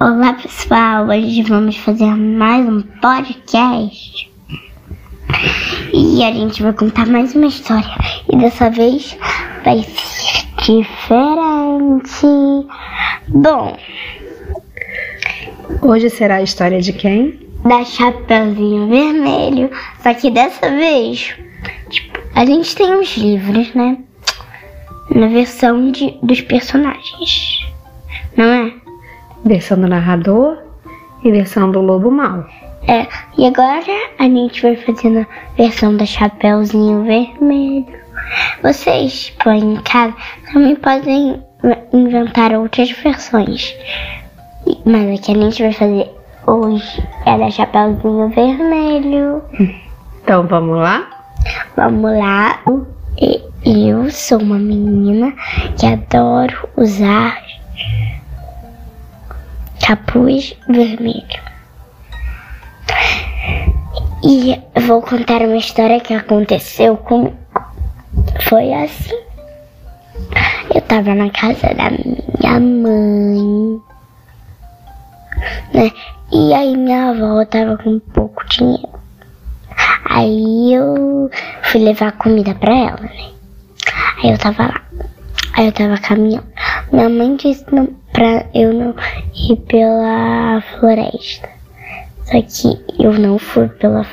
Olá pessoal, hoje vamos fazer mais um podcast e a gente vai contar mais uma história e dessa vez vai ser diferente. Bom, Hoje será a história de quem? da Chapeuzinho Vermelho, só que dessa vez, tipo, a gente tem os livros, né? Na versão de, dos personagens? Versão do narrador e versão do lobo mau. É, e agora a gente vai fazendo a versão da Chapeuzinho Vermelho. Vocês, aí em casa, também podem inventar outras versões. Mas a que a gente vai fazer hoje é da Chapeuzinho Vermelho. Então vamos lá? Vamos lá. E- Eu sou uma menina que adoro usar capuz vermelho. E vou contar uma história que aconteceu comigo. Foi assim. Eu tava na casa da minha mãe, né? E aí minha avó tava com pouco dinheiro. Aí eu fui levar comida pra ela, né? Aí eu tava lá. Aí eu tava caminhando. Minha mãe disse não, pra eu não ir pela floresta. Só que eu não fui pela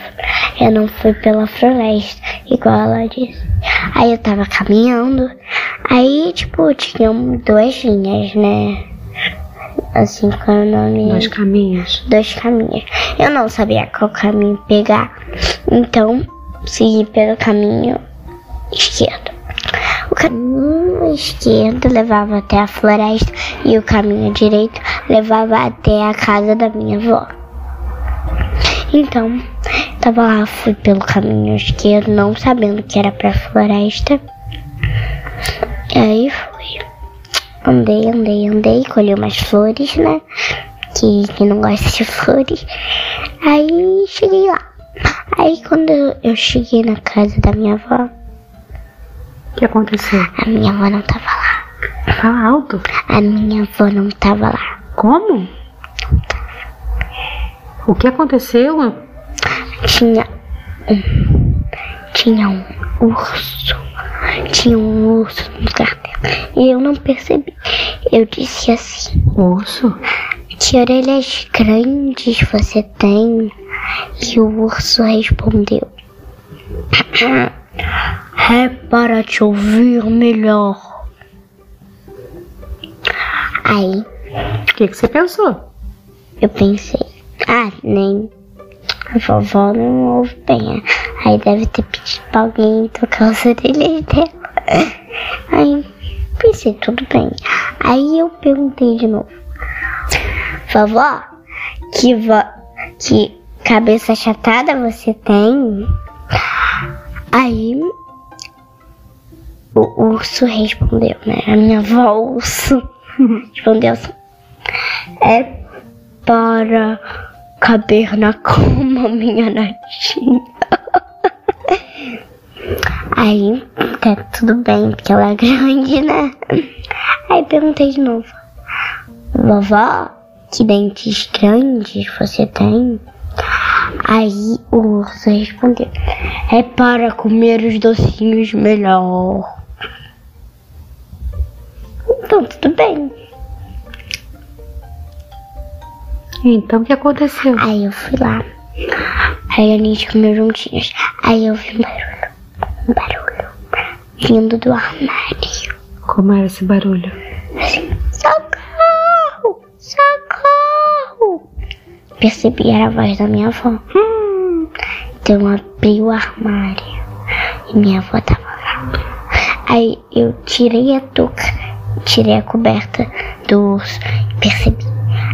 eu não fui pela floresta, igual ela disse. Aí eu tava caminhando. Aí, tipo, tinha duas linhas, né? Assim, qual é o nome? Dois caminhos. dois caminhos. Eu não sabia qual caminho pegar, então segui pelo caminho esquerdo. Caminho esquerdo levava até a floresta e o caminho direito levava até a casa da minha avó. Então, tava lá, fui pelo caminho esquerdo, não sabendo que era pra floresta. E aí fui. Andei, andei, andei, colhi umas flores, né? Que, que não gosta de flores. Aí cheguei lá. Aí quando eu cheguei na casa da minha avó, O que aconteceu? a minha avó não tava lá. Fala alto. A minha avó não tava lá. Como? O que aconteceu? Tinha um. Tinha um urso. Tinha um urso no lugar dela. E eu não percebi. Eu disse assim. Urso? Que orelhas grandes você tem? E o urso respondeu: É para te ouvir melhor. Aí O que, que você pensou? eu pensei: Ah, nem. A vovó não ouve bem. Aí deve ter pedido pra alguém tocar os orelhas dela. Aí pensei: Tudo bem. Aí eu perguntei de novo: Vovó, que, vo que cabeça achatada você tem? Aí o urso respondeu, né? A minha avó urso respondeu assim: É para caber na cama minha netinha. Aí, tá tudo bem, porque ela é grande, né? Aí perguntei de novo. Vovó, que dentes grandes você tem? Aí o urso respondeu: É para comer os docinhos melhor. Tudo bem. Então o que aconteceu? Aí eu fui lá. Aí a gente comeu juntinhos. Aí eu vi um barulho. Um barulho. Vindo do armário. Como era esse barulho? Socorro! Socorro! Percebi, era a voz da minha avó. Hum. Então eu abri o armário. E minha avó tava lá. Aí eu tirei a touca, tirei a coberta do urso e percebi.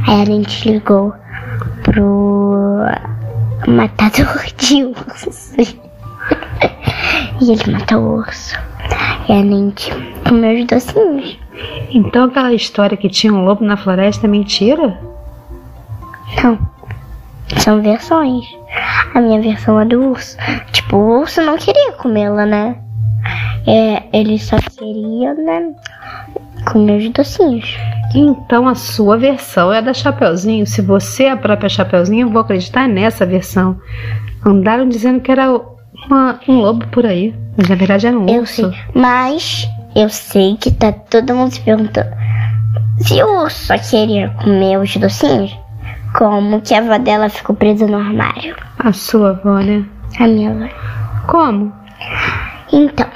Aí a gente ligou pro matador de ursos. e ele matou o urso. E a gente comeu os docinhos. Então aquela história que tinha um lobo na floresta é mentira? Não. São versões. A minha versão é do urso. Tipo, o urso não queria comê-la, né? É, ele só queria, né? Comer os docinhos. Então a sua versão é a da Chapeuzinho. Se você é a própria Chapeuzinho, eu vou acreditar nessa versão. Andaram dizendo que era uma- um lobo por aí. Mas na verdade era um Eu urso. sei. Mas eu sei que tá todo mundo se perguntando. Se o urso só queria comer os docinhos, como que a avó dela ficou presa no armário? A sua avó, né? A minha avó. Como? Então,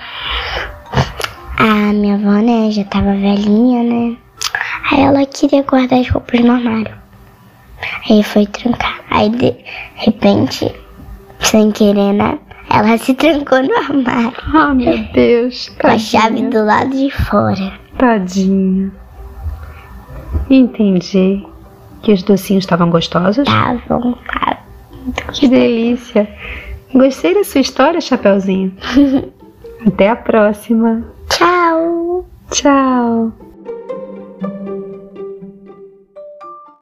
a minha avó, né, já tava velhinha, né? Aí ela queria guardar as roupas no armário. Aí foi trancar. Aí de repente, sem querer, né? Ela se trancou no armário. Ah, meu Deus. Com a chave do lado de fora. Tadinha. Entendi. Que os docinhos estavam gostosos? Estavam, cara. Que delícia. Gostei da sua história, Chapeuzinho. Até a próxima. Ciao, ciao.